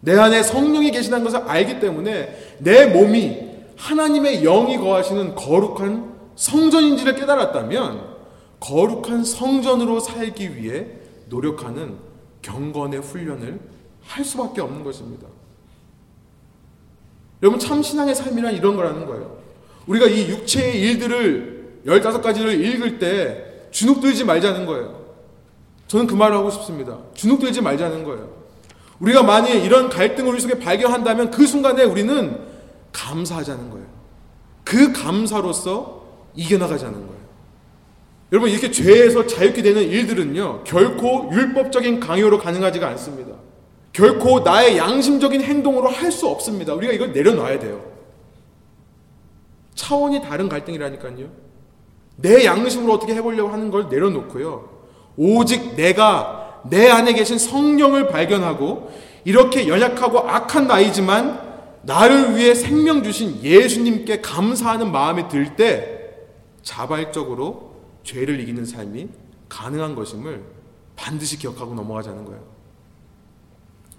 내 안에 성령이 계시다는 것을 알기 때문에 내 몸이 하나님의 영이 거하시는 거룩한 성전인지를 깨달았다면 거룩한 성전으로 살기 위해 노력하는 경건의 훈련을 할 수밖에 없는 것입니다. 여러분 참 신앙의 삶이란 이런 거라는 거예요. 우리가 이 육체의 일들을 15가지를 읽을 때 주눅들지 말자는 거예요. 저는 그 말을 하고 싶습니다. 주눅들지 말자는 거예요. 우리가 만약 이런 갈등을 우리 속에 발견한다면 그 순간에 우리는 감사하자는 거예요. 그 감사로서 이겨나가자는 거예요. 여러분, 이렇게 죄에서 자유케 되는 일들은요, 결코 율법적인 강요로 가능하지가 않습니다. 결코 나의 양심적인 행동으로 할 수 없습니다. 우리가 이걸 내려놔야 돼요. 차원이 다른 갈등이라니까요. 내 양심으로 어떻게 해보려고 하는 걸 내려놓고요. 오직 내가 내 안에 계신 성령을 발견하고 이렇게 연약하고 악한 나이지만 나를 위해 생명 주신 예수님께 감사하는 마음이 들 때 자발적으로 죄를 이기는 삶이 가능한 것임을 반드시 기억하고 넘어가자는 거예요.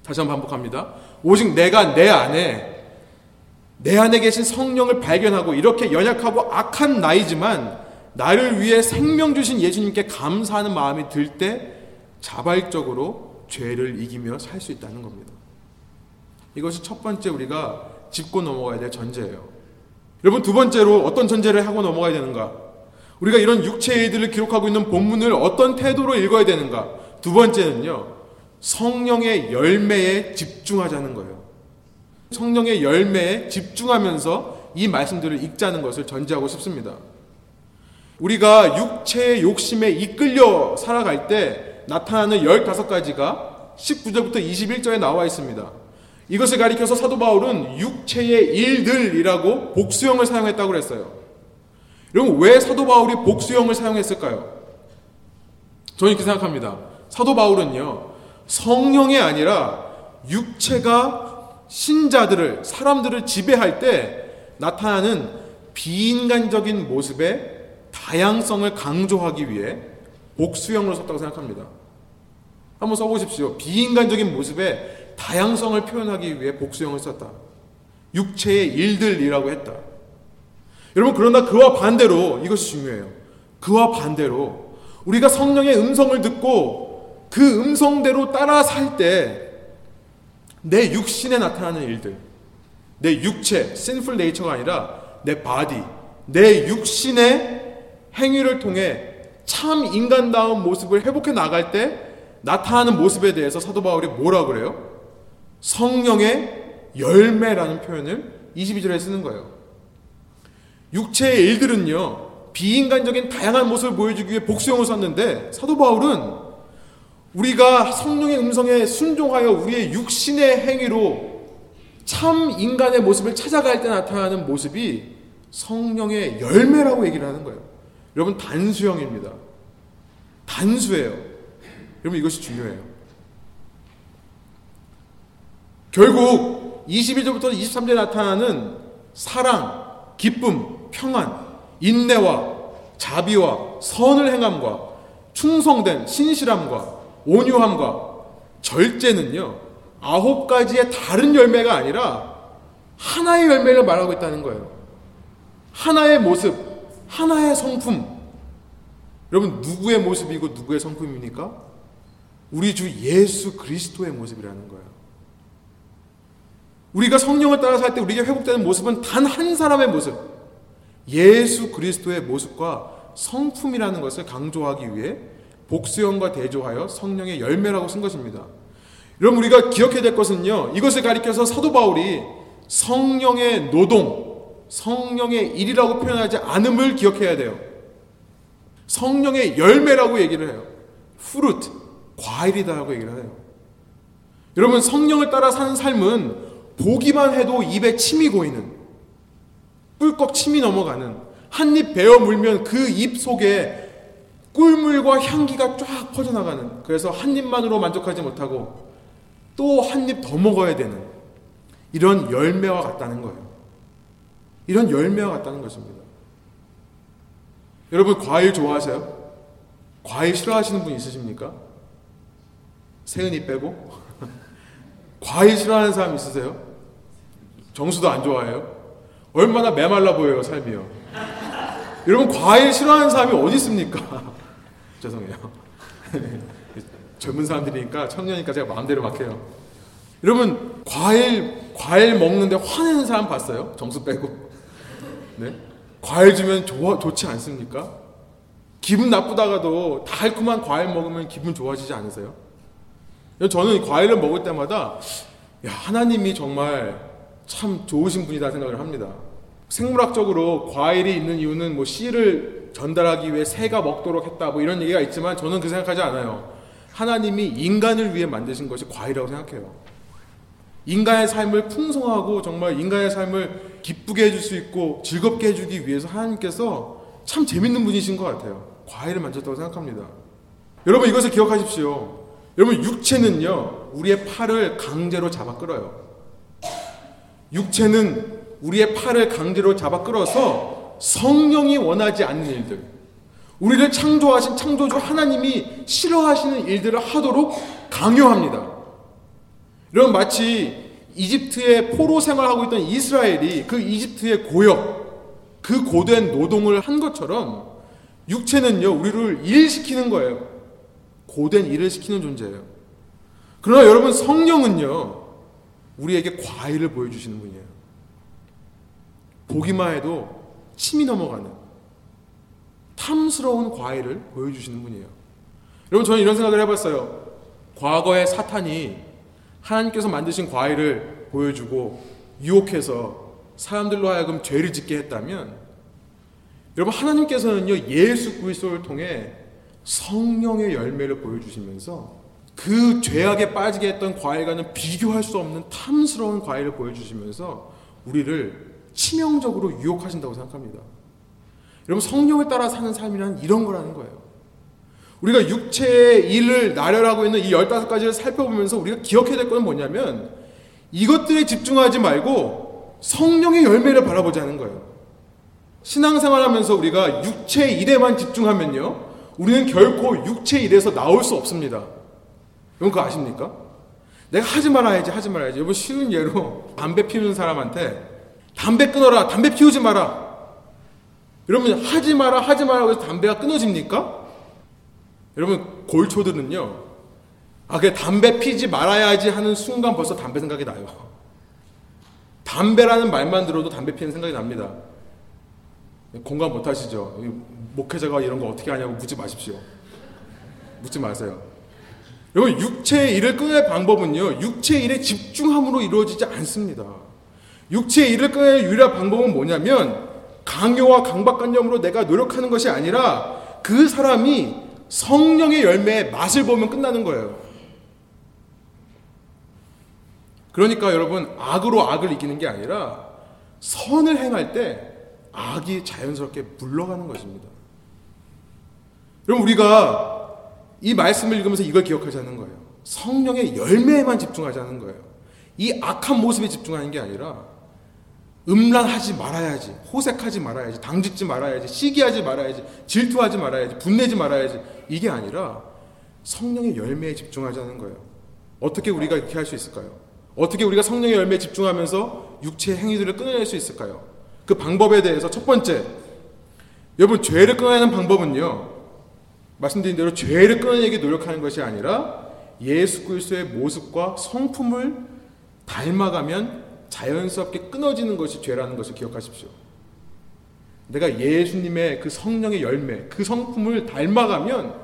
다시 한번 반복합니다. 오직 내가 내 안에 내 안에 계신 성령을 발견하고 이렇게 연약하고 악한 나이지만 나를 위해 생명 주신 예수님께 감사하는 마음이 들 때 자발적으로 죄를 이기며 살 수 있다는 겁니다. 이것이 첫 번째 우리가 짚고 넘어가야 될 전제예요. 여러분 두 번째로 어떤 전제를 하고 넘어가야 되는가? 우리가 이런 육체의 일들을 기록하고 있는 본문을 어떤 태도로 읽어야 되는가? 두 번째는요. 성령의 열매에 집중하자는 거예요. 성령의 열매에 집중하면서 이 말씀들을 읽자는 것을 전제하고 싶습니다. 우리가 육체의 욕심에 이끌려 살아갈 때 나타나는 15가지가 19절부터 21절에 나와 있습니다. 이것을 가리켜서 사도 바울은 육체의 일들이라고 복수형을 사용했다고 그랬어요. 여러분, 왜 사도 바울이 복수형을 사용했을까요? 저는 이렇게 생각합니다. 사도 바울은요, 성령이 아니라 육체가 신자들을, 사람들을 지배할 때 나타나는 비인간적인 모습의 다양성을 강조하기 위해 복수형으로 썼다고 생각합니다. 한번 써보십시오. 비인간적인 모습의 다양성을 표현하기 위해 복수형을 썼다. 육체의 일들이라고 했다. 여러분, 그러나 그와 반대로 이것이 중요해요. 그와 반대로 우리가 성령의 음성을 듣고 그 음성대로 따라 살 때 내 육신에 나타나는 일들, 내 육체, sinful nature가 아니라 내 body, 내 육신의 행위를 통해 참 인간다운 모습을 회복해 나갈 때 나타나는 모습에 대해서 사도 바울이 뭐라 그래요? 성령의 열매라는 표현을 22절에 쓰는 거예요. 육체의 일들은요, 비인간적인 다양한 모습을 보여주기 위해 복수형을 썼는데, 사도 바울은 우리가 성령의 음성에 순종하여 우리의 육신의 행위로 참 인간의 모습을 찾아갈 때 나타나는 모습이 성령의 열매라고 얘기를 하는 거예요. 여러분, 단수형입니다. 단수예요. 여러분, 이것이 중요해요. 결국 21절부터 23절에 나타나는 사랑, 기쁨, 평안, 인내와 자비와 선을 행함과 충성된 신실함과 온유함과 절제는요, 아홉 가지의 다른 열매가 아니라 하나의 열매를 말하고 있다는 거예요. 하나의 모습, 하나의 성품. 여러분, 누구의 모습이고 누구의 성품입니까? 우리 주 예수 그리스도의 모습이라는 거예요. 우리가 성령을 따라 살 때 우리에게 회복되는 모습은 단 한 사람의 모습, 예수 그리스도의 모습과 성품이라는 것을 강조하기 위해 복수형과 대조하여 성령의 열매라고 쓴 것입니다. 여러분 우리가 기억해야 될 것은요. 이것을 가리켜서 사도 바울이 성령의 노동, 성령의 일이라고 표현하지 않음을 기억해야 돼요. 성령의 열매라고 얘기를 해요. fruit, 과일이다라고 얘기를 해요. 여러분 성령을 따라 사는 삶은 보기만 해도 입에 침이 고이는 꿀꺽 침이 넘어가는 한 입 베어 물면 그 입 속에 꿀물과 향기가 쫙 퍼져나가는 그래서 한 입만으로 만족하지 못하고 또 한 입 더 먹어야 되는 이런 열매와 같다는 거예요. 이런 열매와 같다는 것입니다. 여러분 과일 좋아하세요? 과일 싫어하시는 분 있으십니까? 세은이 빼고 (laughs) 과일 싫어하는 사람 있으세요? 정수도 안 좋아해요? 얼마나 메말라 보여요 삶이요. 여러분 과일 싫어하는 사람이 어디 있습니까? (laughs) 죄송해요. (laughs) 젊은 사람들이니까 청년이니까 제가 마음대로 막 해요. 여러분 과일 과일 먹는데 화내는 사람 봤어요? 정수 빼고. 네? 과일 주면 좋아 좋지 않습니까? 기분 나쁘다가도 달콤한 과일 먹으면 기분 좋아지지 않으세요? 저는 과일을 먹을 때마다 야, 하나님이 정말 참 좋으신 분이다 생각을 합니다. 생물학적으로 과일이 있는 이유는 뭐 씨를 전달하기 위해 새가 먹도록 했다 뭐 이런 얘기가 있지만 저는 그 생각하지 않아요. 하나님이 인간을 위해 만드신 것이 과일이라고 생각해요. 인간의 삶을 풍성하고 정말 인간의 삶을 기쁘게 해줄 수 있고 즐겁게 해주기 위해서 하나님께서 참 재밌는 분이신 것 같아요. 과일을 만졌다고 생각합니다. 여러분 이것을 기억하십시오. 여러분 육체는요 우리의 팔을 강제로 잡아 끌어요. 육체는 우리의 팔을 강제로 잡아 끌어서 성령이 원하지 않는 일들, 우리를 창조하신 창조주 하나님이 싫어하시는 일들을 하도록 강요합니다. 여러분 마치 이집트의 포로 생활하고 있던 이스라엘이 그 이집트의 고역, 그 고된 노동을 한 것처럼 육체는요 우리를 일시키는 거예요. 고된 일을 시키는 존재예요. 그러나 여러분 성령은요 우리에게 과일을 보여주시는 분이에요. 보기만 해도 침이 넘어가는 탐스러운 과일을 보여주시는 분이에요. 여러분 저는 이런 생각을 해봤어요. 과거에 사탄이 하나님께서 만드신 과일을 보여주고 유혹해서 사람들로 하여금 죄를 짓게 했다면 여러분 하나님께서는요 예수 그리스도를 통해 성령의 열매를 보여주시면서 그 죄악에 빠지게 했던 과일과는 비교할 수 없는 탐스러운 과일을 보여주시면서 우리를 치명적으로 유혹하신다고 생각합니다. 여러분 성령을 따라 사는 삶이란 이런 거라는 거예요. 우리가 육체의 일을 나열하고 있는 이 15가지를 살펴보면서 우리가 기억해야 될 것은 뭐냐면 이것들에 집중하지 말고 성령의 열매를 바라보자는 거예요. 신앙생활 하면서 우리가 육체 일에만 집중하면요. 우리는 결코 육체 일에서 나올 수 없습니다. 여러분 그거 아십니까? 내가 하지 말아야지 하지 말아야지. 여러분 쉬운 예로 (laughs) 담배 피우는 사람한테 담배 끊어라 담배 피우지 마라. 여러분 하지 마라 하지 마라 해서 담배가 끊어집니까? 여러분 골초들은요. 아, 그 담배 피지 말아야지 하는 순간 벌써 담배 생각이 나요. 담배라는 말만 들어도 담배 피는 생각이 납니다. 공감 못 하시죠? 목회자가 이런 거 어떻게 하냐고 묻지 마십시오. 묻지 마세요. 여러분, 육체의 일을 끊을 방법은요, 육체의 일에 집중함으로 이루어지지 않습니다. 육체의 일을 끊을 유일한 방법은 뭐냐면, 강요와 강박관념으로 내가 노력하는 것이 아니라, 그 사람이 성령의 열매의 맛을 보면 끝나는 거예요. 그러니까 여러분, 악으로 악을 이기는 게 아니라, 선을 행할 때 악이 자연스럽게 물러가는 것입니다. 여러분, 우리가 이 말씀을 읽으면서 이걸 기억하자는 거예요. 성령의 열매에만 집중하자는 거예요. 이 악한 모습에 집중하는 게 아니라, 음란하지 말아야지, 호색하지 말아야지, 당짓지 말아야지, 시기하지 말아야지, 질투하지 말아야지, 분내지 말아야지, 이게 아니라 성령의 열매에 집중하자는 거예요. 어떻게 우리가 이렇게 할 수 있을까요? 어떻게 우리가 성령의 열매에 집중하면서 육체의 행위들을 끊어낼 수 있을까요? 그 방법에 대해서 첫 번째, 여러분 죄를 끊어내는 방법은요. 말씀드린 대로 죄를 끊어내기 노력하는 것이 아니라 예수 그리스도의 모습과 성품을 닮아가면 자연스럽게 끊어지는 것이 죄라는 것을 기억하십시오. 내가 예수님의 그 성령의 열매, 그 성품을 닮아가면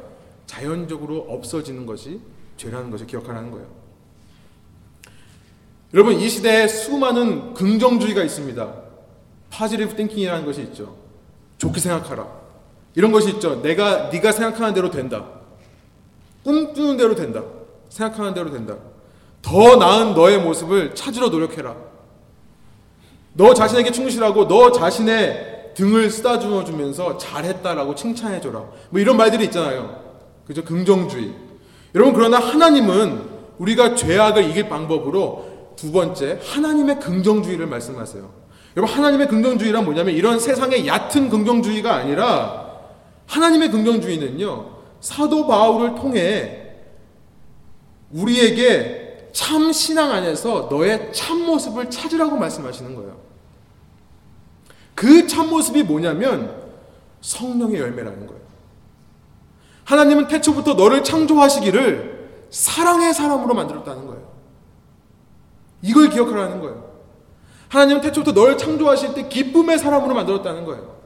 자연적으로 없어지는 것이 죄라는 것을 기억하라는 거예요. 여러분 이 시대에 수많은 긍정주의가 있습니다. positive thinking이라는 것이 있죠. 좋게 생각하라. 이런 것이 있죠. 내가 네가 생각하는 대로 된다. 꿈꾸는 대로 된다. 생각하는 대로 된다. 더 나은 너의 모습을 찾으러 노력해라. 너 자신에게 충실하고 너 자신의 등을 쓰다듬어 주면서 잘했다라고 칭찬해 줘라. 뭐 이런 말들이 있잖아요. 그죠? 긍정주의. 여러분 그러나 하나님은 우리가 죄악을 이길 방법으로 두 번째 하나님의 긍정주의를 말씀하세요. 여러분 하나님의 긍정주의란 뭐냐면 이런 세상의 얕은 긍정주의가 아니라 하나님의 긍정주의는요. 사도 바울을 통해 우리에게 참 신앙 안에서 너의 참 모습을 찾으라고 말씀하시는 거예요. 그 참 모습이 뭐냐면 성령의 열매라는 거예요. 하나님은 태초부터 너를 창조하시기를 사랑의 사람으로 만들었다는 거예요. 이걸 기억하라는 거예요. 하나님은 태초부터 너를 창조하실 때 기쁨의 사람으로 만들었다는 거예요.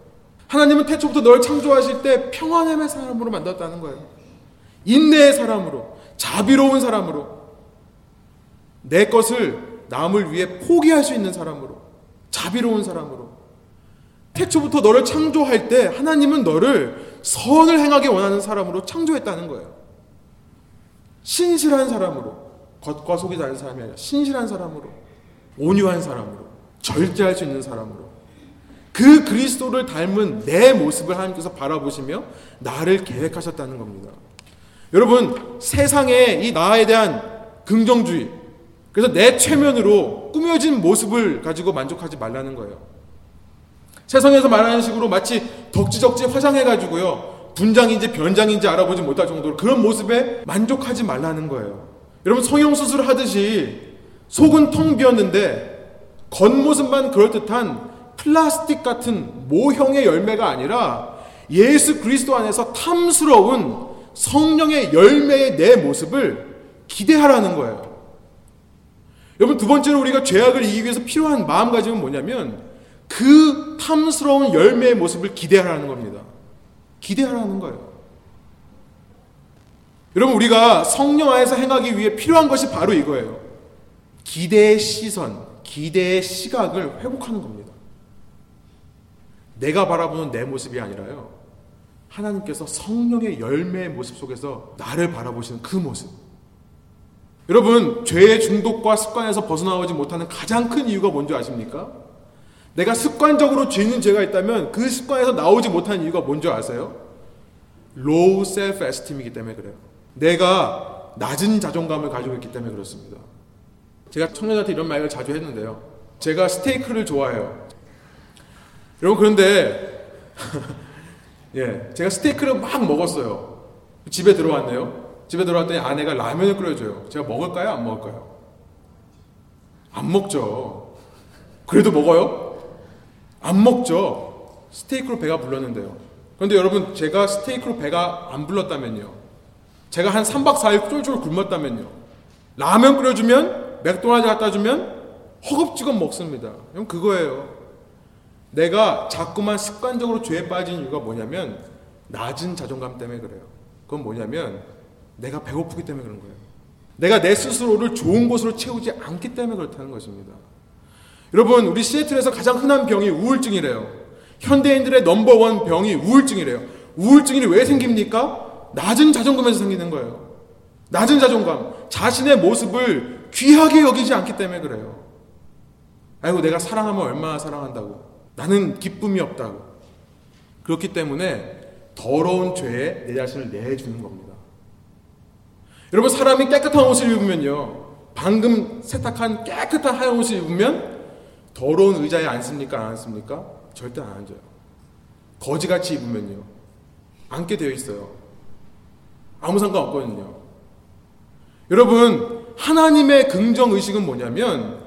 하나님은 태초부터 너를 창조하실 때 평안함의 사람으로 만들었다는 거예요. 인내의 사람으로, 자비로운 사람으로, 내 것을 남을 위해 포기할 수 있는 사람으로, 자비로운 사람으로. 태초부터 너를 창조할 때 하나님은 너를 선을 행하기 원하는 사람으로 창조했다는 거예요. 신실한 사람으로, 겉과 속이 다른 사람이 아니라 신실한 사람으로, 온유한 사람으로, 절제할 수 있는 사람으로. 그 그리스도를 닮은 내 모습을 하나님께서 바라보시며 나를 계획하셨다는 겁니다. 여러분, 세상의 이 나에 대한 긍정주의, 그래서 내 최면으로 꾸며진 모습을 가지고 만족하지 말라는 거예요. 세상에서 말하는 식으로 마치 덕지덕지 화장해가지고요. 분장인지 변장인지 알아보지 못할 정도로 그런 모습에 만족하지 말라는 거예요. 여러분, 성형수술 하듯이 속은 텅 비었는데 겉모습만 그럴듯한 플라스틱 같은 모형의 열매가 아니라 예수 그리스도 안에서 탐스러운 성령의 열매의 내 모습을 기대하라는 거예요. 여러분 두 번째로 우리가 죄악을 이기기 위해서 필요한 마음가짐은 뭐냐면 그 탐스러운 열매의 모습을 기대하라는 겁니다. 기대하라는 거예요. 여러분 우리가 성령 안에서 행하기 위해 필요한 것이 바로 이거예요. 기대의 시선, 기대의 시각을 회복하는 겁니다. 내가 바라보는 내 모습이 아니라요. 하나님께서 성령의 열매의 모습 속에서 나를 바라보시는 그 모습. 여러분, 죄의 중독과 습관에서 벗어나오지 못하는 가장 큰 이유가 뭔지 아십니까? 내가 습관적으로 죄는 죄가 있다면 그 습관에서 나오지 못하는 이유가 뭔지 아세요? low self-esteem이기 때문에 그래요. 내가 낮은 자존감을 가지고 있기 때문에 그렇습니다. 제가 청년한테 이런 말을 자주 했는데요. 제가 스테이크를 좋아해요. 여러분 그런데 (laughs) 예, 제가 스테이크를 막 먹었어요. 집에 들어왔네요. 집에 들어왔더니 아내가 라면을 끓여줘요. 제가 먹을까요? 안 먹을까요? 안 먹죠. 그래도 먹어요? 안 먹죠. 스테이크로 배가 불렀는데요. 그런데 여러분, 제가 스테이크로 배가 안 불렀다면요. 제가 한 3박 4일 쫄쫄 굶었다면요. 라면 끓여주면, 맥도날드 갖다 주면 허겁지겁 먹습니다. 그럼 그거예요. 내가 자꾸만 습관적으로 죄에 빠진 이유가 뭐냐면 낮은 자존감 때문에 그래요. 그건 뭐냐면 내가 배고프기 때문에 그런 거예요. 내가 내 스스로를 좋은 곳으로 채우지 않기 때문에 그렇다는 것입니다. 여러분, 우리 시애틀에서 가장 흔한 병이 우울증이래요. 현대인들의 넘버원 병이 우울증이래요. 우울증이 왜 생깁니까? 낮은 자존감에서 생기는 거예요. 낮은 자존감. 자신의 모습을 귀하게 여기지 않기 때문에 그래요. 아이고, 내가 사랑하면 얼마나 사랑한다고. 나는 기쁨이 없다고. 그렇기 때문에 더러운 죄에 내 자신을 내주는 겁니다. 여러분, 사람이 깨끗한 옷을 입으면요. 방금 세탁한 깨끗한 하얀 옷을 입으면 더러운 의자에 앉습니까? 안 앉습니까? 절대 안 앉아요. 거지같이 입으면요. 앉게 되어 있어요. 아무 상관없거든요. 여러분, 하나님의 긍정 의식은 뭐냐면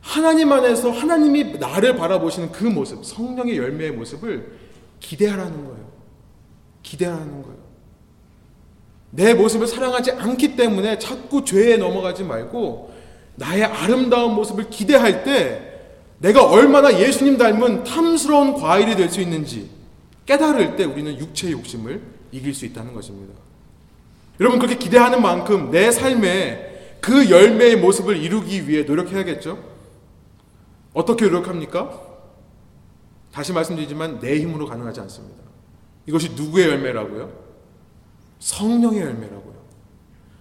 하나님 안에서 하나님이 나를 바라보시는 그 모습, 성령의 열매의 모습을 기대하라는 거예요. 기대하라는 거예요. 내 모습을 사랑하지 않기 때문에 자꾸 죄에 넘어가지 말고 나의 아름다운 모습을 기대할 때 내가 얼마나 예수님 닮은 탐스러운 과일이 될 수 있는지 깨달을 때 우리는 육체의 욕심을 이길 수 있다는 것입니다. 여러분 그렇게 기대하는 만큼 내 삶에 그 열매의 모습을 이루기 위해 노력해야겠죠? 어떻게 노력합니까? 다시 말씀드리지만 내 힘으로 가능하지 않습니다. 이것이 누구의 열매라고요? 성령의 열매라고요.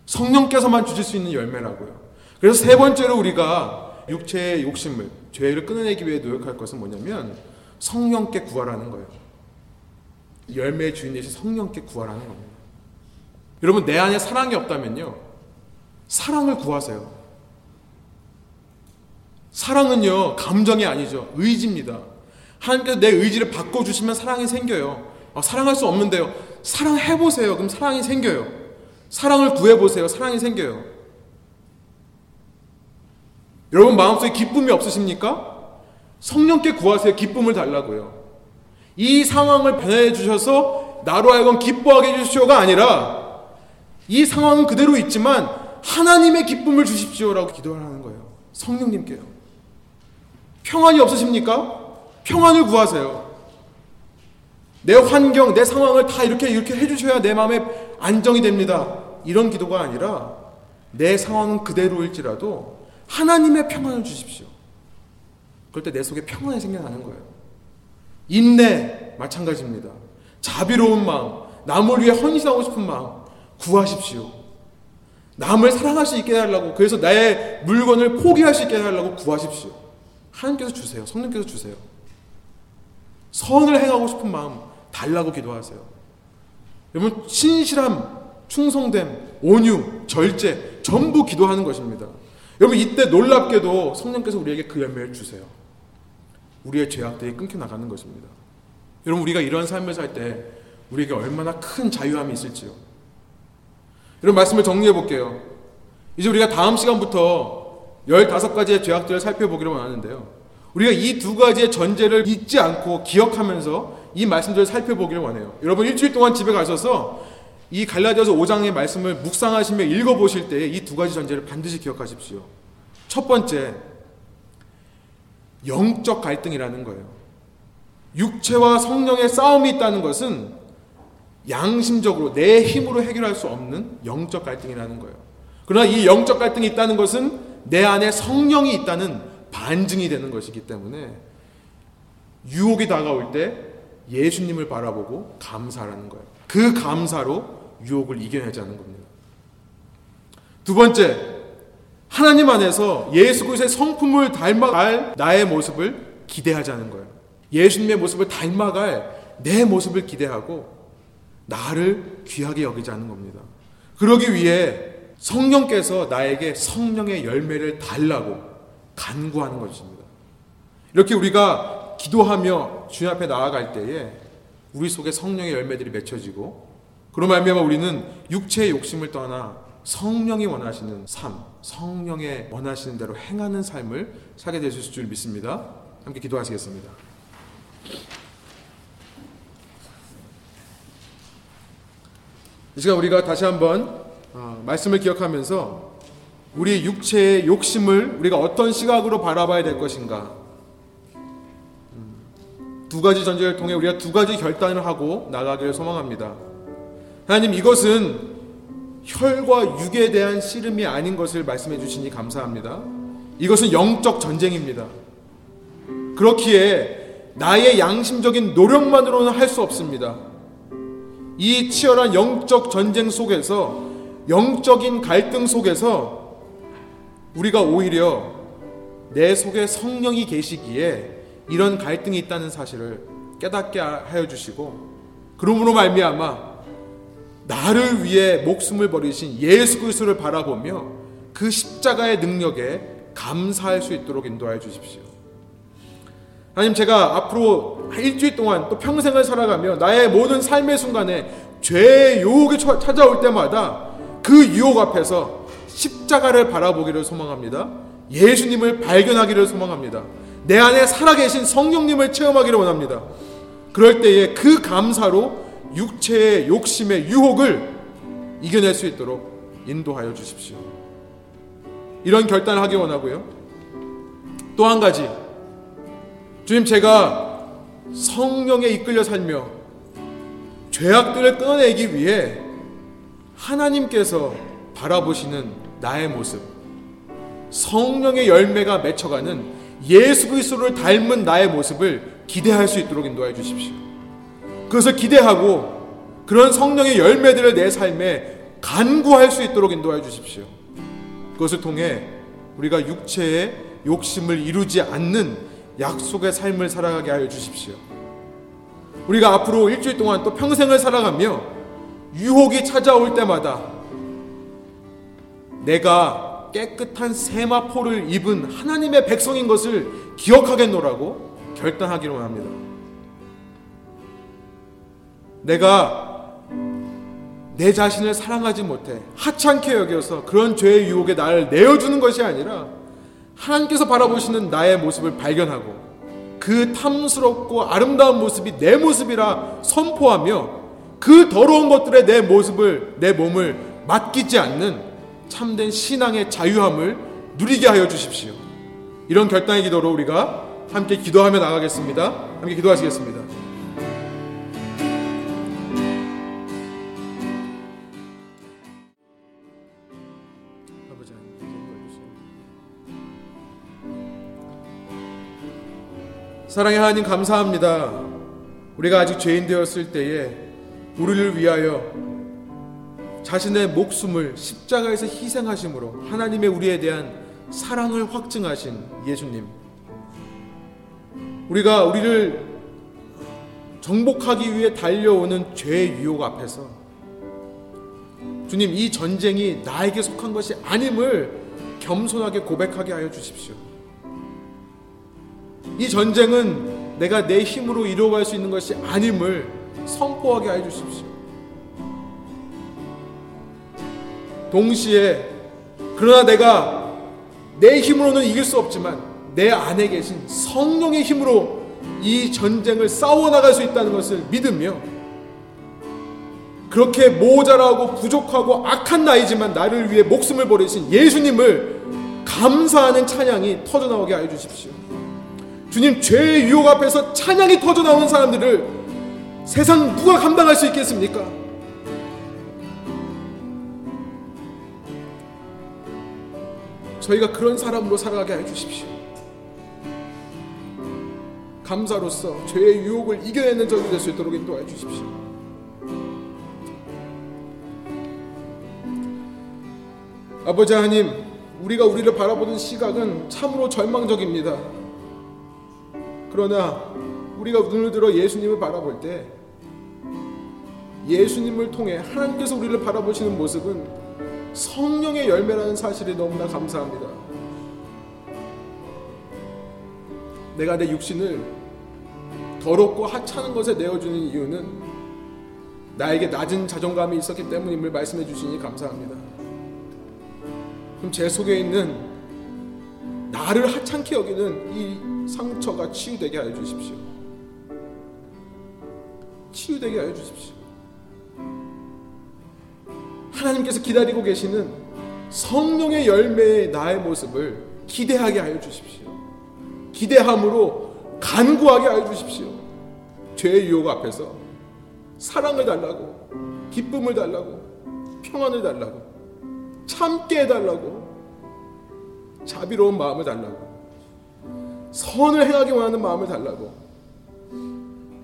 성령께서만 주실 수 있는 열매라고요. 그래서 세 번째로 우리가 육체의 욕심을, 죄를 끊어내기 위해 노력할 것은 뭐냐면 성령께 구하라는 거예요. 열매의 주인 되신 성령께 구하라는 겁니다. 여러분, 내 안에 사랑이 없다면요. 사랑을 구하세요. 사랑은요, 감정이 아니죠. 의지입니다. 하나님께서 내 의지를 바꿔주시면 사랑이 생겨요. 아, 사랑할 수 없는데요. 사랑해보세요. 그럼 사랑이 생겨요. 사랑을 구해보세요. 사랑이 생겨요. 여러분 마음속에 기쁨이 없으십니까? 성령께 구하세요. 기쁨을 달라고요. 이 상황을 변해 주셔서 나로 하여금 기뻐하게 해주시오가 아니라 이 상황은 그대로 있지만 하나님의 기쁨을 주십시오라고 기도하는 거예요. 성령님께요. 평안이 없으십니까? 평안을 구하세요. 내 환경, 내 상황을 다 이렇게 이렇게 해주셔야 내 마음에 안정이 됩니다. 이런 기도가 아니라 내 상황은 그대로일지라도 하나님의 평안을 주십시오. 그럴 때 내 속에 평안이 생겨나는 거예요. 인내 마찬가지입니다. 자비로운 마음, 남을 위해 헌신하고 싶은 마음 구하십시오. 남을 사랑할 수 있게 해달라고 그래서 나의 물건을 포기할 수 있게 해달라고 구하십시오. 하나님께서 주세요. 성령께서 주세요. 선을 행하고 싶은 마음 달라고 기도하세요. 여러분 신실함, 충성됨, 온유, 절제 전부 기도하는 것입니다. 여러분 이때 놀랍게도 성령께서 우리에게 그 열매를 주세요. 우리의 죄악들이 끊겨 나가는 것입니다. 여러분 우리가 이런 삶을 살 때 우리에게 얼마나 큰 자유함이 있을지요. 여러분 말씀을 정리해 볼게요. 이제 우리가 다음 시간부터 15가지의 죄악들을 살펴보기를 원하는데요. 우리가 이 두 가지의 전제를 잊지 않고 기억하면서 이 말씀들을 살펴보기를 원해요. 여러분 일주일 동안 집에 가셔서 이 갈라디아서 5장의 말씀을 묵상하시며 읽어보실 때이두 가지 전제를 반드시 기억하십시오. 첫 번째, 영적 갈등이라는 거예요. 육체와 성령의 싸움이 있다는 것은 양심적으로 내 힘으로 해결할 수 없는 영적 갈등이라는 거예요. 그러나 이 영적 갈등이 있다는 것은 내 안에 성령이 있다는 반증이 되는 것이기 때문에 유혹이 다가올 때 예수님을 바라보고 감사하는 거예요. 그 감사로 유혹을 이겨내자는 겁니다. 두 번째, 하나님 안에서 예수 그리스도의 성품을 닮아갈 나의 모습을 기대하자는 거예요. 예수님의 모습을 닮아갈 내 모습을 기대하고 나를 귀하게 여기자는 겁니다. 그러기 위해 성령께서 나에게 성령의 열매를 달라고 간구하는 것입니다. 이렇게 우리가 기도하며 주님 앞에 나아갈 때에 우리 속에 성령의 열매들이 맺혀지고 그로 말미암아 우리는 육체의 욕심을 떠나 성령이 원하시는 삶, 성령의 원하시는 대로 행하는 삶을 살게 되실 줄 믿습니다. 함께 기도하시겠습니다. 이 시간 우리가 다시 한번 어, 말씀을 기억하면서 우리 육체의 욕심을 우리가 어떤 시각으로 바라봐야 될 것인가 음, 두 가지 전제를 통해 우리가 두 가지 결단을 하고 나가기를 소망합니다. 하나님 이것은 혈과 육에 대한 씨름이 아닌 것을 말씀해 주시니 감사합니다. 이것은 영적 전쟁입니다. 그렇기에 나의 양심적인 노력만으로는 할 수 없습니다. 이 치열한 영적 전쟁 속에서 영적인 갈등 속에서 우리가 오히려 내 속에 성령이 계시기에 이런 갈등이 있다는 사실을 깨닫게 하여 주시고 그러므로 말미암아 나를 위해 목숨을 버리신 예수 그리스도를 바라보며 그 십자가의 능력에 감사할 수 있도록 인도하여 주십시오. 하나님 제가 앞으로 일주일 동안 또 평생을 살아가며 나의 모든 삶의 순간에 죄의 유혹이 찾아올 때마다 그 유혹 앞에서 십자가를 바라보기를 소망합니다. 예수님을 발견하기를 소망합니다. 내 안에 살아계신 성령님을 체험하기를 원합니다. 그럴 때에 그 감사로 육체의 욕심의 유혹을 이겨낼 수 있도록 인도하여 주십시오. 이런 결단을 하기 원하고요. 또 한 가지, 주님 제가 성령에 이끌려 살며 죄악들을 끊어내기 위해 하나님께서 바라보시는 나의 모습, 성령의 열매가 맺혀가는 예수 그리스도를 닮은 나의 모습을 기대할 수 있도록 인도해 주십시오. 그것을 기대하고 그런 성령의 열매들을 내 삶에 간구할 수 있도록 인도해 주십시오. 그것을 통해 우리가 육체의 욕심을 이루지 않는 약속의 삶을 살아가게 하여 주십시오. 우리가 앞으로 일주일 동안 또 평생을 살아가며 유혹이 찾아올 때마다 내가 깨끗한 세마포를 입은 하나님의 백성인 것을 기억하겠노라고 결단하기로 합니다. 내가 내 자신을 사랑하지 못해 하찮게 여겨서 그런 죄의 유혹에 나를 내어주는 것이 아니라 하나님께서 바라보시는 나의 모습을 발견하고 그 탐스럽고 아름다운 모습이 내 모습이라 선포하며 그 더러운 것들에 내 모습을 내 몸을 맡기지 않는 참된 신앙의 자유함을 누리게 하여 주십시오. 이런 결단의 기도로 우리가 함께 기도하며 나가겠습니다. 함께 기도하시겠습니다. 사랑의 하나님 감사합니다. 우리가 아직 죄인 되었을 때에 우리를 위하여 자신의 목숨을 십자가에서 희생하심으로 하나님의 우리에 대한 사랑을 확증하신 예수님. 우리가 우리를 정복하기 위해 달려오는 죄의 유혹 앞에서 주님 이 전쟁이 나에게 속한 것이 아님을 겸손하게 고백하게 하여 주십시오. 이 전쟁은 내가 내 힘으로 이루어갈 수 있는 것이 아님을 선포하게 하여 주십시오. 동시에 그러나 내가 내 힘으로는 이길 수 없지만 내 안에 계신 성령의 힘으로 이 전쟁을 싸워 나갈 수 있다는 것을 믿으며 그렇게 모자라고 부족하고 악한 나이지만 나를 위해 목숨을 버리신 예수님을 감사하는 찬양이 터져 나오게 하여 주십시오. 주님 죄의 유혹 앞에서 찬양이 터져 나오는 사람들을 세상 누가 감당할 수 있겠습니까? 저희가 그런 사람으로 살아가게 해 주십시오. 감사로서 죄의 유혹을 이겨내는 저희 될수 있도록 인도해 주십시오. 아버지 하나님, 우리가 우리를 바라보는 시각은 참으로 절망적입니다. 그러나 우리가 눈을 들어 예수님을 바라볼 때 예수님을 통해 하나님께서 우리를 바라보시는 모습은 성령의 열매라는 사실이 너무나 감사합니다. 내가 내 육신을 더럽고 하찮은 것에 내어주는 이유는 나에게 낮은 자존감이 있었기 때문임을 말씀해 주시니 감사합니다. 그럼 제 속에 있는 나를 하찮게 여기는 이 상처가 치유되게 하여 주십시오. 치유되게 하여 주십시오. 하나님께서 기다리고 계시는 성령의 열매의 나의 모습을 기대하게 하여 주십시오. 기대함으로 간구하게 하여 주십시오. 죄의 유혹 앞에서 사랑을 달라고, 기쁨을 달라고, 평안을 달라고, 참게 해달라고, 자비로운 마음을 달라고, 선을 행하기 원하는 마음을 달라고,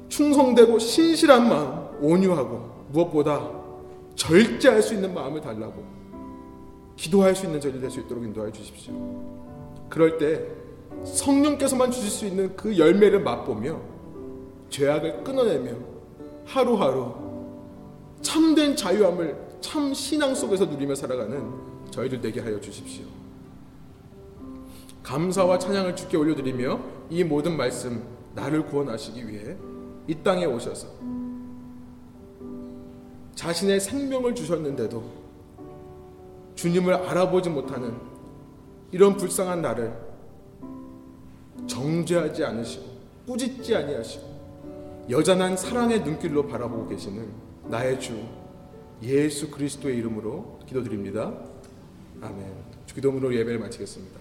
충성되고 신실한 마음, 온유하고, 무엇보다 절제할 수 있는 마음을 달라고 기도할 수 있는 저리 될수 있도록 인도해 주십시오. 그럴 때 성령께서만 주실 수 있는 그 열매를 맛보며 죄악을 끊어내며 하루하루 참된 자유함을 참 신앙 속에서 누리며 살아가는 저희들 되게 하여 주십시오. 감사와 찬양을 주께 올려드리며 이 모든 말씀 나를 구원하시기 위해 이 땅에 오셔서 자신의 생명을 주셨는데도 주님을 알아보지 못하는 이런 불쌍한 나를 정죄하지 않으시고 꾸짖지 아니하시고 여전한 사랑의 눈길로 바라보고 계시는 나의 주 예수 그리스도의 이름으로 기도드립니다. 아멘. 주기도문으로 예배를 마치겠습니다.